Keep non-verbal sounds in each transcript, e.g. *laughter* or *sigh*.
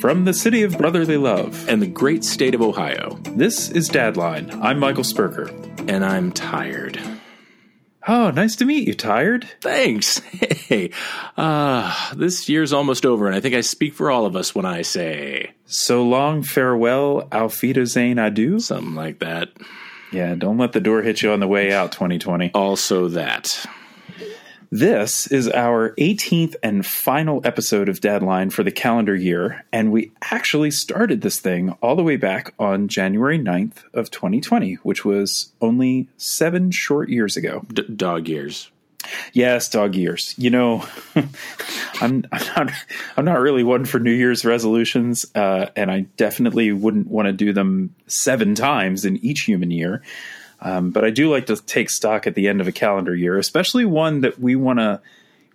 From the city of brotherly love and the great state of Ohio. This is Dadline. I'm Michael Spurker. And I'm tired. Oh, nice to meet you, Tired. Thanks. *laughs* Hey, uh, this year's almost over, and I think I speak for all of us when I say. So long, farewell, auf Wiedersehen, adieu? Something like that. Yeah, don't let the door hit you on the way out, 2020. Also that. This is our 18th and final episode of Dadline for the calendar year, and we actually started this thing all the way back on January 9th of 2020, which was only seven short years ago. D- dog years. Yes, dog years. You know, *laughs* I'm, I'm not I'm not really one for New Year's resolutions, uh, and I definitely wouldn't want to do them seven times in each human year. Um, but I do like to take stock at the end of a calendar year, especially one that we want to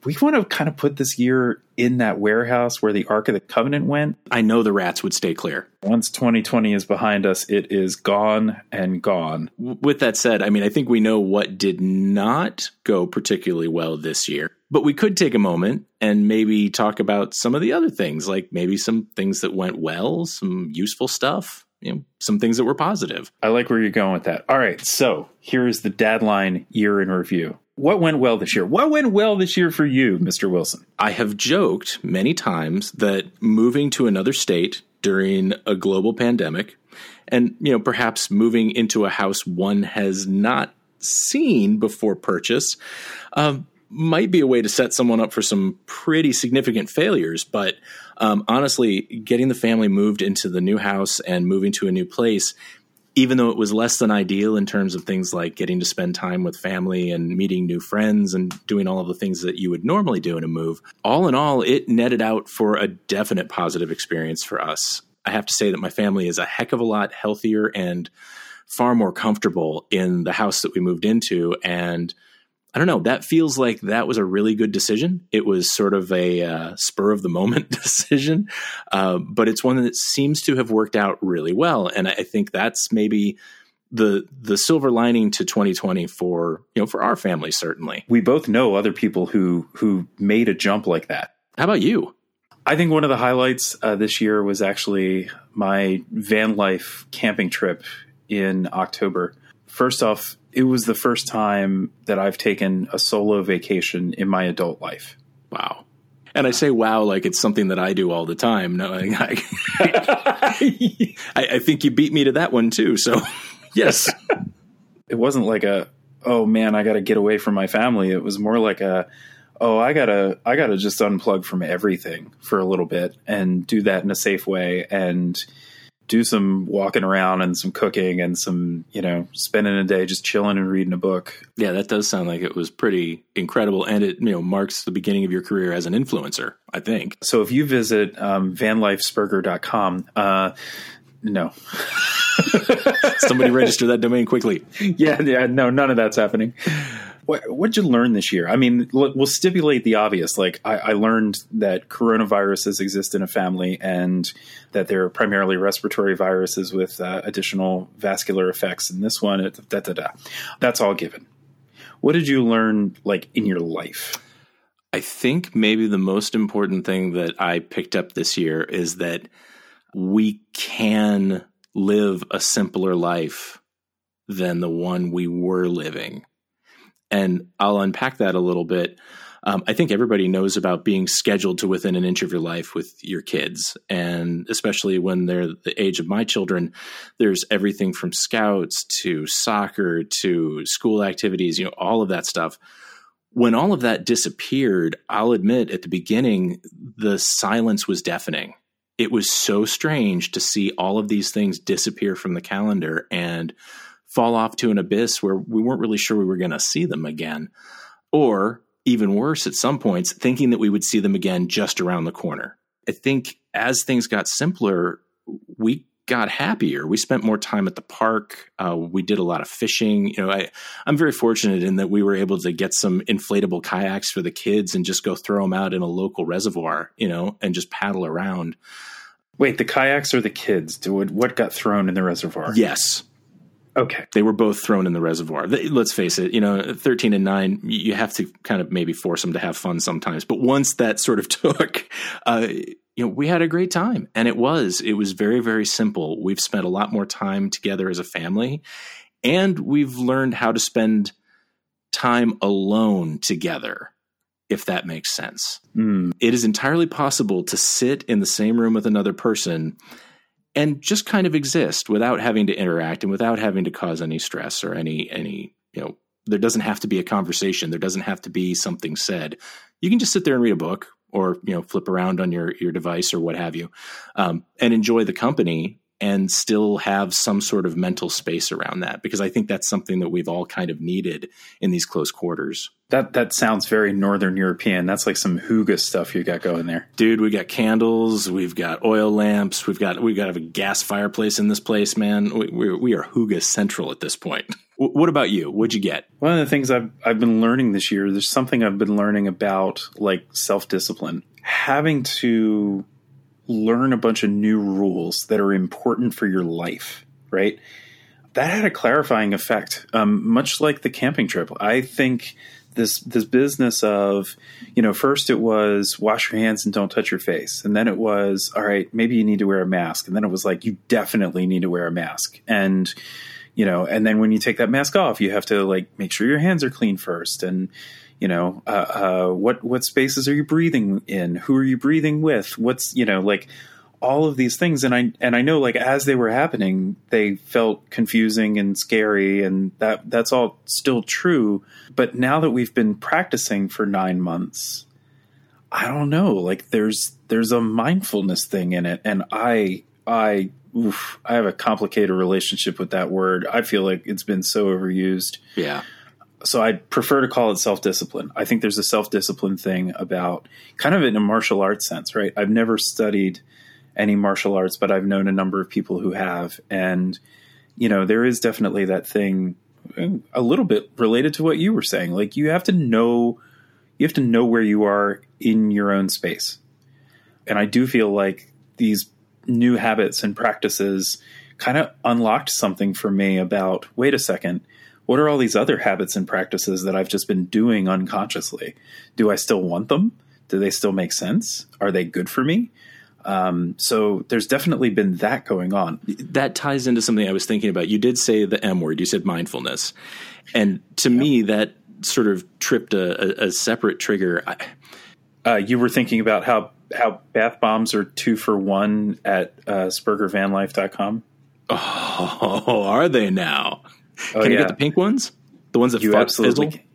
we want to kind of put this year in that warehouse where the Ark of the Covenant went. I know the rats would stay clear. Once 2020 is behind us, it is gone and gone. With that said, I mean, I think we know what did not go particularly well this year, but we could take a moment and maybe talk about some of the other things, like maybe some things that went well, some useful stuff you know, some things that were positive. I like where you're going with that. All right, so here is the Dadline year in review. What went well this year? What went well this year for you, Mr. Wilson? I have joked many times that moving to another state during a global pandemic and, you know, perhaps moving into a house one has not seen before purchase um, might be a way to set someone up for some pretty significant failures. But um, honestly, getting the family moved into the new house and moving to a new place even though it was less than ideal in terms of things like getting to spend time with family and meeting new friends and doing all of the things that you would normally do in a move, all in all, it netted out for a definite positive experience for us. I have to say that my family is a heck of a lot healthier and far more comfortable in the house that we moved into. And I don't know. That feels like that was a really good decision. It was sort of a uh, spur of the moment *laughs* decision, uh, but it's one that seems to have worked out really well. And I think that's maybe the the silver lining to 2020 for you know for our family certainly. We both know other people who who made a jump like that. How about you? I think one of the highlights uh, this year was actually my van life camping trip in October. First off, it was the first time that I've taken a solo vacation in my adult life. Wow. And I say wow like it's something that I do all the time. No, I, I, *laughs* I think you beat me to that one too. So, *laughs* yes. *laughs* it wasn't like a, oh man, I got to get away from my family. It was more like a, oh, I gotta, I gotta just unplug from everything for a little bit and do that in a safe way. And, do some walking around and some cooking and some, you know, spending a day just chilling and reading a book. Yeah, that does sound like it was pretty incredible. And it, you know, marks the beginning of your career as an influencer, I think. So if you visit um, vanlifespurger.com, uh, no. *laughs* Somebody register that domain quickly. *laughs* Yeah, yeah, no, none of that's happening. What what'd you learn this year? I mean, we'll stipulate the obvious. Like I, I, learned that coronaviruses exist in a family, and that they're primarily respiratory viruses with uh, additional vascular effects. And this one, da, da, da. that's all given. What did you learn, like in your life? I think maybe the most important thing that I picked up this year is that we can live a simpler life than the one we were living and I'll unpack that a little bit. Um, I think everybody knows about being scheduled to within an inch of your life with your kids. And especially when they're the age of my children, there's everything from scouts to soccer to school activities, you know, all of that stuff. When all of that disappeared, I'll admit at the beginning, the silence was deafening. It was so strange to see all of these things disappear from the calendar. And fall off to an abyss where we weren't really sure we were going to see them again. Or even worse, at some points, thinking that we would see them again just around the corner. I think as things got simpler, we got happier. We spent more time at the park. Uh, we did a lot of fishing. You know, I, I'm very fortunate in that we were able to get some inflatable kayaks for the kids and just go throw them out in a local reservoir, you know, and just paddle around. Wait, the kayaks or the kids? What got thrown in the reservoir? Yes, Okay. They were both thrown in the reservoir. They, let's face it, you know, 13 and 9, you have to kind of maybe force them to have fun sometimes. But once that sort of *laughs* took, uh, you know, we had a great time. And it was, it was very, very simple. We've spent a lot more time together as a family. And we've learned how to spend time alone together, if that makes sense. Mm. It is entirely possible to sit in the same room with another person and just kind of exist without having to interact and without having to cause any stress or any any you know there doesn't have to be a conversation. There doesn't have to be something said. You can just sit there and read a book or you know flip around on your your device or what have you um, and enjoy the company and still have some sort of mental space around that because I think that's something that we've all kind of needed in these close quarters. That that sounds very northern European. That's like some hygge stuff you got going there. Dude, we got candles, we've got oil lamps, we've got we've got a gas fireplace in this place, man. We we, we are hygge central at this point. *laughs* what about you? What'd you get? One of the things I've I've been learning this year, there's something I've been learning about like self-discipline. Having to learn a bunch of new rules that are important for your life, right? That had a clarifying effect, um, much like the camping trip. I think this this business of, you know, first it was wash your hands and don't touch your face, and then it was all right, maybe you need to wear a mask, and then it was like you definitely need to wear a mask, and you know, and then when you take that mask off, you have to like make sure your hands are clean first, and you know uh, uh, what what spaces are you breathing in? Who are you breathing with? What's you know like all of these things. And i and i know like as they were happening they felt confusing and scary and that that's all still true. But now that we've been practicing for 9 months i don't know. Like there's there's a mindfulness thing in it. And i i oof, i have a complicated relationship with that word. I feel like it's been so overused. Yeah so I prefer to call it self discipline. I think there's a self discipline thing about kind of in a martial arts sense, right? I've never studied any martial arts, but I've known a number of people who have. And, you know, there is definitely that thing a little bit related to what you were saying. Like you have to know, you have to know where you are in your own space. And I do feel like these new habits and practices kind of unlocked something for me about wait a second what are all these other habits and practices that I've just been doing unconsciously? Do I still want them? Do they still make sense? Are they good for me? Um, so there's definitely been that going on. That ties into something I was thinking about. You did say the M word. You said mindfulness, and to yeah. me that sort of tripped a, a, a separate trigger. I, uh, you were thinking about how how bath bombs are two for one at uh, SpergerVanLife.com. *laughs* Oh, are they now? Oh, can yeah. I get the pink ones? The ones that you absolutely fizzle?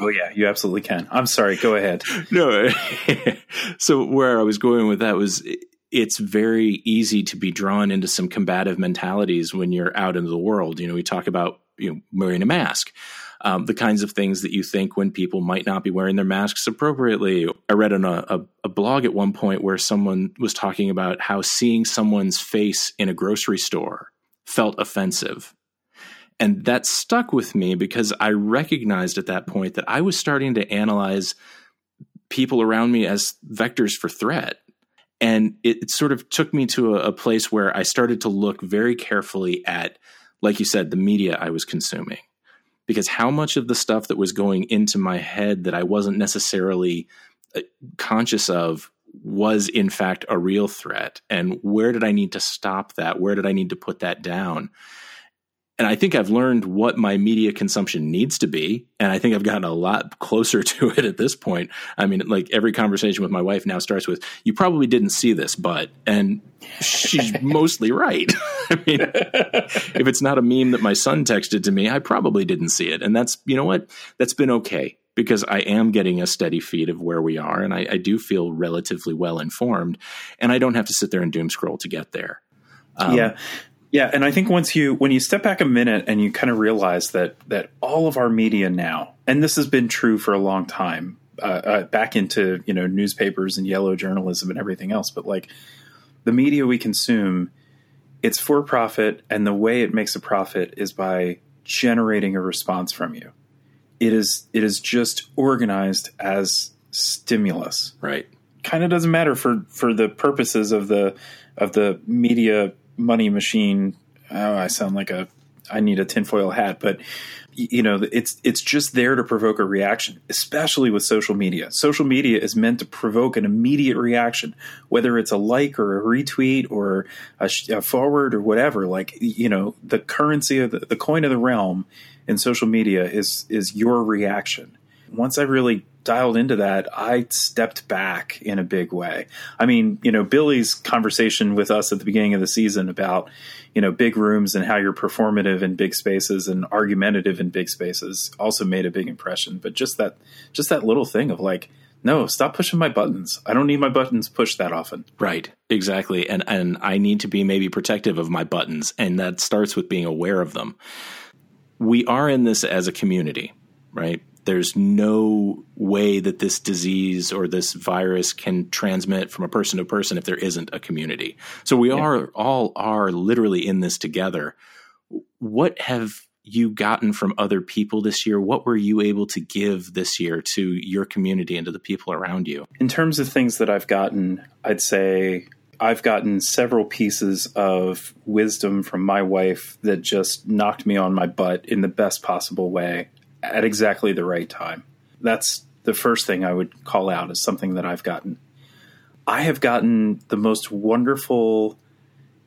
Oh yeah, you absolutely can. I'm sorry. Go ahead. *laughs* no. *laughs* so where I was going with that was it's very easy to be drawn into some combative mentalities when you're out into the world. You know, we talk about you know wearing a mask. Um, the kinds of things that you think when people might not be wearing their masks appropriately. I read on a, a, a, blog at one point where someone was talking about how seeing someone's face in a grocery store felt offensive. And that stuck with me because I recognized at that point that I was starting to analyze people around me as vectors for threat. And it, it sort of took me to a, a place where I started to look very carefully at, like you said, the media I was consuming. Because how much of the stuff that was going into my head that I wasn't necessarily uh, conscious of was in fact a real threat and where did i need to stop that where did i need to put that down and I think I've learned what my media consumption needs to be. And I think I've gotten a lot closer *laughs* to it at this point. I mean, like every conversation with my wife now starts with, You probably didn't see this, but, and she's *laughs* mostly right. *laughs* I mean, if it's not a meme that my son texted to me, I probably didn't see it. And that's, you know what? That's been okay because I am getting a steady feed of where we are. And I, I do feel relatively well informed. And I don't have to sit there and doom scroll to get there. Um, yeah. Yeah, and I think once you when you step back a minute and you kind of realize that that all of our media now, and this has been true for a long time, uh, uh, back into you know newspapers and yellow journalism and everything else, but like the media we consume, it's for profit, and the way it makes a profit is by generating a response from you. It is it is just organized as stimulus, right? Kind of doesn't matter for for the purposes of the of the media money machine. Oh, I sound like a I need a tinfoil hat, but you know, it's it's just there to provoke a reaction, especially with social media. Social media is meant to provoke an immediate reaction, whether it's a like or a retweet or a, a forward or whatever. Like you know, the currency of the, the coin of the realm in social media is is your reaction. Once I really dialed into that, I stepped back in a big way. I mean, you know, Billy's conversation with us at the beginning of the season about, you know, big rooms and how you're performative in big spaces and argumentative in big spaces also made a big impression. But just that, just that little thing of like, no, stop pushing my buttons. I don't need my buttons pushed that often. Right. Exactly. And and I need to be maybe protective of my buttons and that starts with being aware of them. We are in this as a community, right? There's no way that this disease or this virus can transmit from a person to person if there isn't a community. So we yeah. are all are literally in this together. What have you gotten from other people this year? What were you able to give this year to your community and to the people around you? In terms of things that I've gotten, I'd say I've gotten several pieces of wisdom from my wife that just knocked me on my butt in the best possible way at exactly the right time. That's the first thing I would call out as something that I've gotten. I have gotten the most wonderful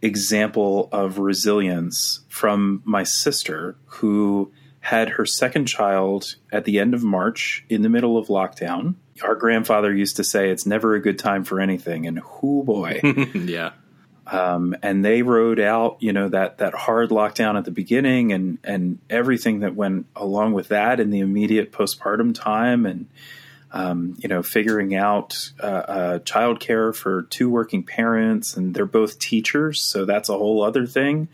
example of resilience from my sister who had her second child at the end of March in the middle of lockdown. Our grandfather used to say it's never a good time for anything and whoo boy. *laughs* yeah. Um, and they rode out, you know, that that hard lockdown at the beginning, and and everything that went along with that in the immediate postpartum time, and um, you know, figuring out uh, uh, childcare for two working parents, and they're both teachers, so that's a whole other thing.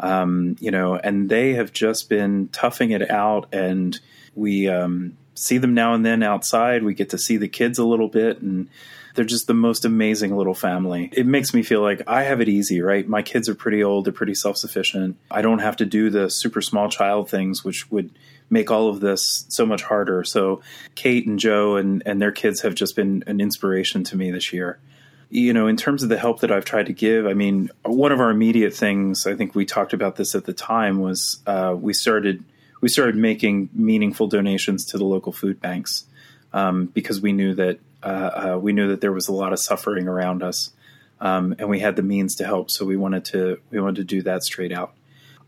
Um, you know, and they have just been toughing it out, and we um, see them now and then outside. We get to see the kids a little bit, and they're just the most amazing little family. It makes me feel like I have it easy, right? My kids are pretty old, they're pretty self sufficient. I don't have to do the super small child things, which would make all of this so much harder. So Kate and Joe and, and their kids have just been an inspiration to me this year. You know, in terms of the help that I've tried to give, I mean, one of our immediate things, I think we talked about this at the time, was uh, we started we started making meaningful donations to the local food banks um, because we knew that uh, uh, we knew that there was a lot of suffering around us, um, and we had the means to help. So we wanted to we wanted to do that straight out.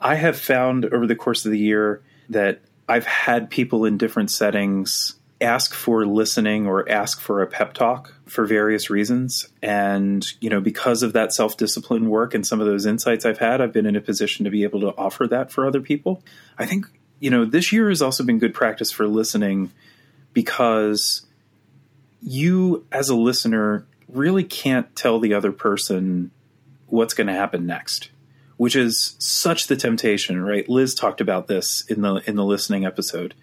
I have found over the course of the year that I've had people in different settings ask for listening or ask for a pep talk for various reasons and you know because of that self-discipline work and some of those insights I've had I've been in a position to be able to offer that for other people. I think you know this year has also been good practice for listening because you as a listener really can't tell the other person what's going to happen next which is such the temptation right? Liz talked about this in the in the listening episode.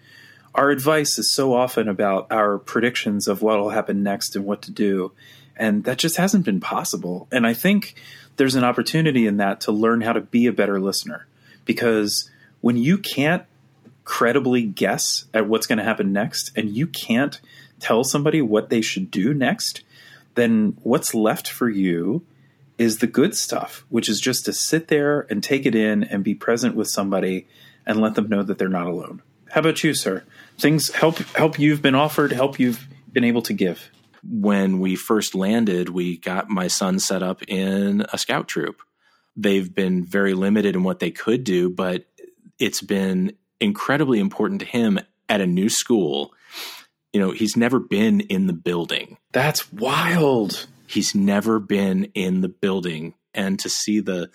Our advice is so often about our predictions of what will happen next and what to do and that just hasn't been possible. And i think there's an opportunity in that to learn how to be a better listener because when you can't credibly guess at what's going to happen next and you can't tell somebody what they should do next, then what's left for you is the good stuff, which is just to sit there and take it in and be present with somebody and let them know that they're not alone. How about you, sir? Things help help you've been offered, help you've been able to give. When we first landed, we got my son set up in a scout troop. They've been very limited in what they could do, but it's been incredibly important to him at a new school you know, he's never been in the building. That's wild. He's never been in the building. And to see the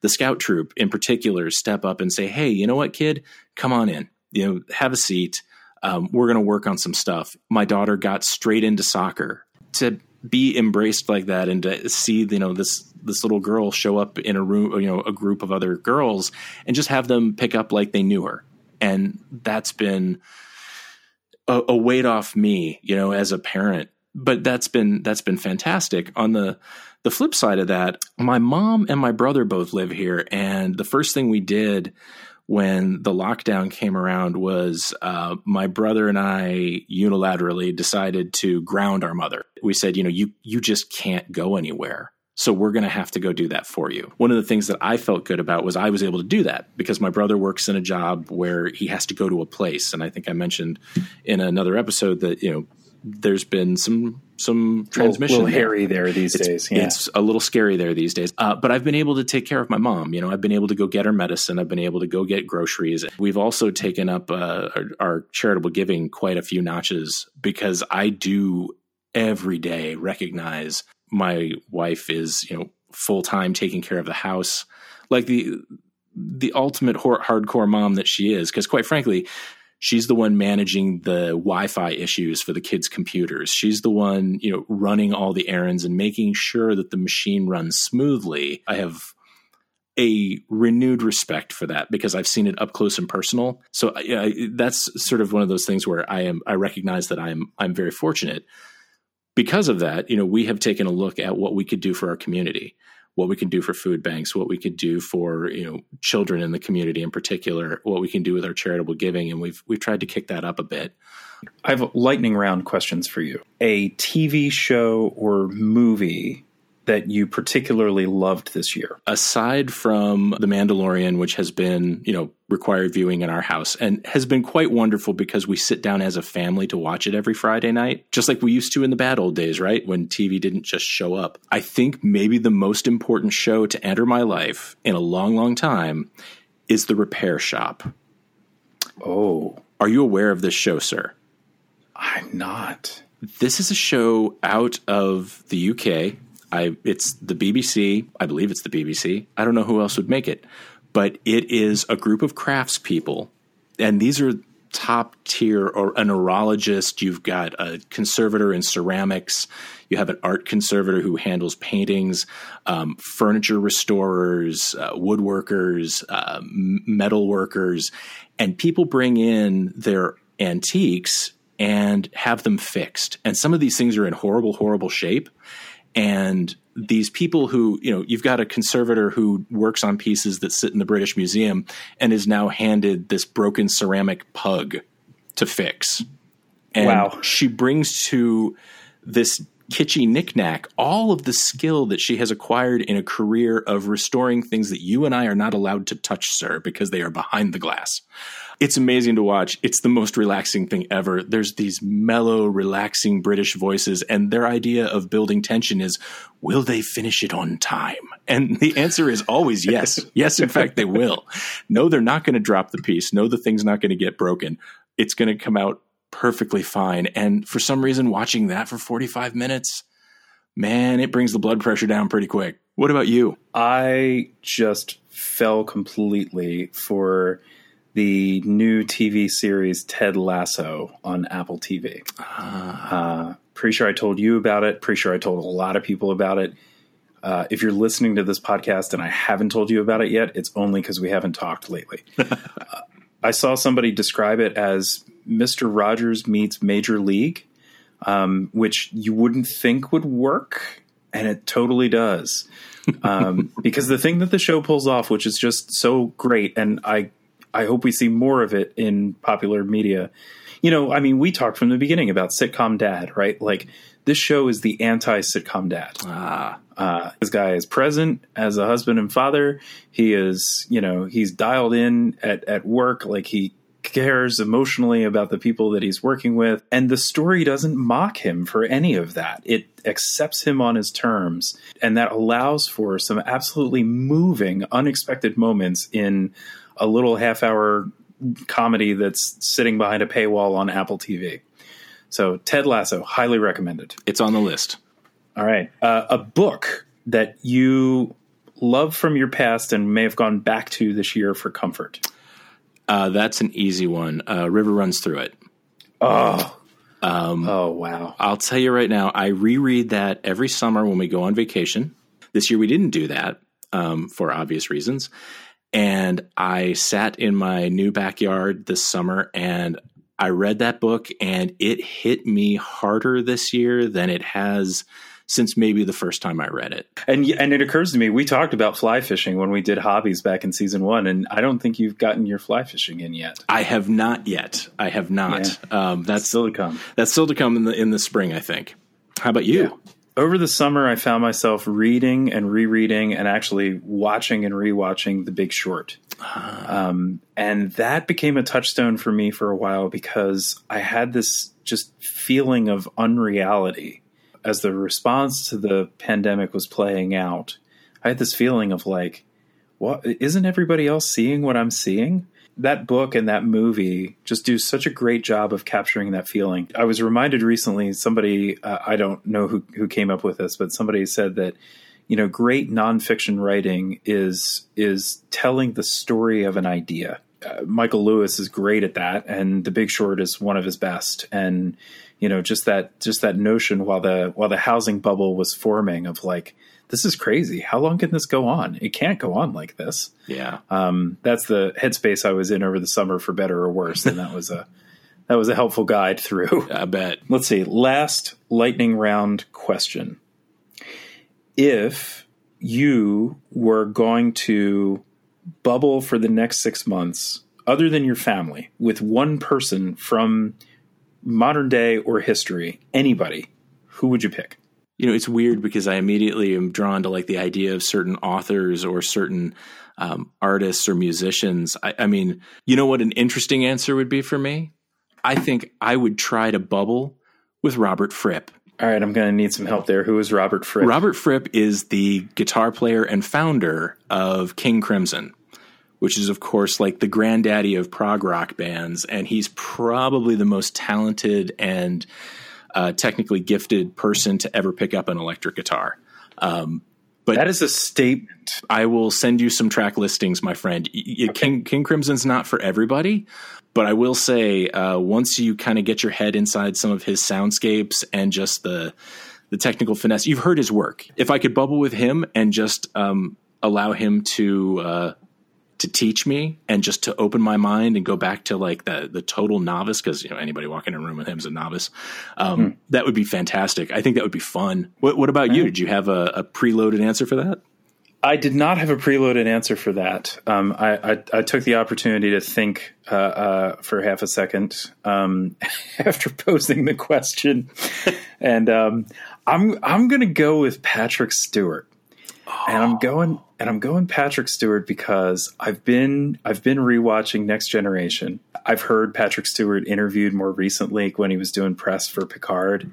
the scout troop in particular step up and say, "Hey, you know what, kid? Come on in. You know, have a seat. Um, we're going to work on some stuff." My daughter got straight into soccer. To be embraced like that and to see, you know, this this little girl show up in a room, you know, a group of other girls, and just have them pick up like they knew her, and that's been a, a weight off me, you know, as a parent. But that's been that's been fantastic. On the the flip side of that, my mom and my brother both live here, and the first thing we did when the lockdown came around was uh, my brother and I unilaterally decided to ground our mother. We said, you know, you you just can't go anywhere. So we're going to have to go do that for you. One of the things that I felt good about was I was able to do that because my brother works in a job where he has to go to a place. And I think I mentioned in another episode that, you know, there's been some some transmission. A little, hairy there these it's, days. Yeah. It's a little scary there these days. Uh, but I've been able to take care of my mom. You know, I've been able to go get her medicine. I've been able to go get groceries. We've also taken up uh, our, our charitable giving quite a few notches because I do every day recognize my wife is you know full time taking care of the house, like the the ultimate hardcore mom that she is. Because quite frankly, she's the one managing the Wi-Fi issues for the kids' computers. She's the one you know running all the errands and making sure that the machine runs smoothly. I have a renewed respect for that because I've seen it up close and personal. So uh, that's sort of one of those things where I am I recognize that I'm I'm very fortunate because of that, you know, we have taken a look at what we could do for our community, what we can do for food banks, what we could do for, you know, children in the community in particular, what we can do with our charitable giving. And we've we've tried to kick that up a bit. I have lightning round questions for you. A TV show or movie that you particularly loved this year? Aside from The Mandalorian, which has been, you know, required viewing in our house and has been quite wonderful because we sit down as a family to watch it every Friday night, just like we used to in the bad old days, right? When TV didn't just show up. I think maybe the most important show to enter my life in a long, long time is The Repair Shop. Oh. Are you aware of this show, sir? I'm not. This is a show out of the UK I it's the BBC. I believe it's the BBC. I don't know who else would make it, but it is a group of craftspeople, and these are top tier or a neurologist. You've got a conservator in ceramics. You have an art conservator who handles paintings, um, furniture restorers, uh, woodworkers, uh, metal workers, and people bring in their antiques and have them fixed. And some of these things are in horrible, horrible shape and these people who you know you've got a conservator who works on pieces that sit in the British Museum and is now handed this broken ceramic pug to fix. And wow. she brings to this kitschy knickknack all of the skill that she has acquired in a career of restoring things that you and I are not allowed to touch, sir, because they are behind the glass. It's amazing to watch. It's the most relaxing thing ever. There's these mellow, relaxing British voices, and their idea of building tension is will they finish it on time? And the answer is always yes. *laughs* yes, in fact, they will. No, they're not going to drop the piece. No, the thing's not going to get broken. It's going to come out perfectly fine. And for some reason, watching that for 45 minutes, man, it brings the blood pressure down pretty quick. What about you? I just fell completely for the new TV series Ted Lasso on Apple TV. Ah. Uh, pretty sure I told you about it. Pretty sure I told a lot of people about it. Uh, if you're listening to this podcast and I haven't told you about it yet, it's only because we haven't talked lately. *laughs* uh, I saw somebody describe it as Mr. Rogers meets Major League, um, which you wouldn't think would work, and it totally does. Um, *laughs* because the thing that the show pulls off, which is just so great, and I I hope we see more of it in popular media. You know, I mean, we talked from the beginning about sitcom dad, right? Like this show is the anti sitcom dad. Ah. Uh, this guy is present as a husband and father. He is, you know, he's dialed in at, at work. Like he cares emotionally about the people that he's working with. And the story doesn't mock him for any of that. It accepts him on his terms. And that allows for some absolutely moving, unexpected moments in a little half hour comedy that's sitting behind a paywall on Apple TV. So Ted Lasso, highly recommended. It's on the list. All right. Uh, a book that you love from your past and may have gone back to this year for comfort. Uh, that's an easy one. Uh, River runs through it. Oh. Um, oh wow! I'll tell you right now. I reread that every summer when we go on vacation. This year we didn't do that um, for obvious reasons, and I sat in my new backyard this summer and I read that book and it hit me harder this year than it has since maybe the first time I read it. And and it occurs to me we talked about fly fishing when we did hobbies back in season 1 and I don't think you've gotten your fly fishing in yet. I have not yet. I have not. Yeah. Um, that's still to come. That's still to come in the in the spring, I think. How about you? Yeah. Over the summer, I found myself reading and rereading and actually watching and rewatching The Big Short. Um, and that became a touchstone for me for a while because I had this just feeling of unreality as the response to the pandemic was playing out. I had this feeling of like, what isn't everybody else seeing what I'm seeing? That book and that movie just do such a great job of capturing that feeling. I was reminded recently, somebody, uh, I don't know who, who came up with this, but somebody said that, you know, great nonfiction writing is, is telling the story of an idea. Uh, Michael Lewis is great at that, and The Big Short is one of his best. And you know, just that just that notion while the while the housing bubble was forming of like, this is crazy. How long can this go on? It can't go on like this. Yeah. Um, that's the headspace I was in over the summer, for better or worse, and that was a *laughs* that was a helpful guide through. I bet. *laughs* Let's see. Last lightning round question: If you were going to bubble for the next six months, other than your family, with one person from modern day or history, anybody, who would you pick? You know, it's weird because I immediately am drawn to like the idea of certain authors or certain um, artists or musicians. I, I mean, you know what an interesting answer would be for me? I think I would try to bubble with Robert Fripp. All right, I'm going to need some help there. Who is Robert Fripp? Robert Fripp is the guitar player and founder of King Crimson, which is, of course, like the granddaddy of prog rock bands. And he's probably the most talented and uh, technically gifted person to ever pick up an electric guitar. Um, but that is a statement. I will send you some track listings, my friend. Okay. King King Crimson's not for everybody, but I will say uh, once you kind of get your head inside some of his soundscapes and just the the technical finesse, you've heard his work. If I could bubble with him and just um, allow him to uh, to teach me and just to open my mind and go back to like the the total novice because you know anybody walking in a room with him is a novice. Um, mm-hmm. That would be fantastic. I think that would be fun. What, what about you? Did you have a, a, preloaded answer for that? I did not have a preloaded answer for that. Um, I, I, I, took the opportunity to think uh, uh, for half a second um, *laughs* after posing the question, *laughs* and um, I'm I'm going to go with Patrick Stewart and I'm going and I'm going Patrick Stewart because I've been I've been rewatching Next Generation. I've heard Patrick Stewart interviewed more recently when he was doing press for Picard.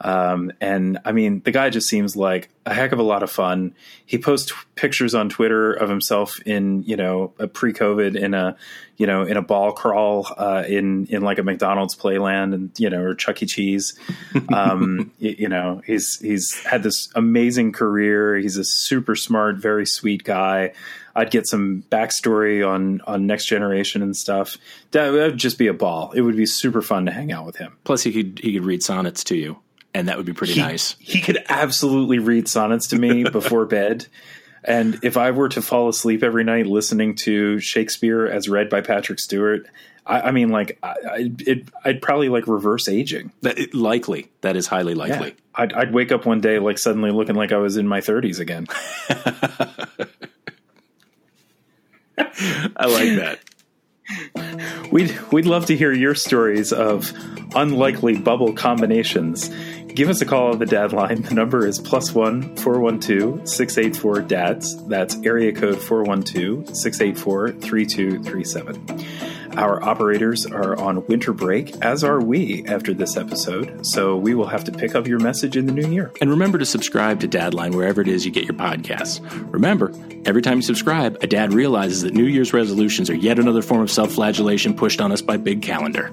Um, and I mean, the guy just seems like a heck of a lot of fun. He posts pictures on Twitter of himself in, you know, a pre-COVID in a, you know, in a ball crawl uh, in in like a McDonald's playland, and you know, or Chuck E. Cheese. Um, *laughs* you, you know, he's he's had this amazing career. He's a super smart, very sweet guy. I'd get some backstory on on Next Generation and stuff. That would just be a ball. It would be super fun to hang out with him. Plus, he could he could read sonnets to you and that would be pretty he, nice. He could absolutely read sonnets to me *laughs* before bed. And if I were to fall asleep every night listening to Shakespeare as read by Patrick Stewart, I, I mean, like, I, it, I'd probably like reverse aging. That, it, likely, that is highly likely. Yeah. I'd, I'd wake up one day like suddenly looking like I was in my 30s again. *laughs* I like that. We'd we'd love to hear your stories of unlikely bubble combinations Give us a call on the dad line. The number is plus one 412 684 DADS. That's area code 412 684 3237. Our operators are on winter break, as are we after this episode, so we will have to pick up your message in the new year. And remember to subscribe to Dadline wherever it is you get your podcasts. Remember, every time you subscribe, a dad realizes that New Year's resolutions are yet another form of self flagellation pushed on us by Big Calendar.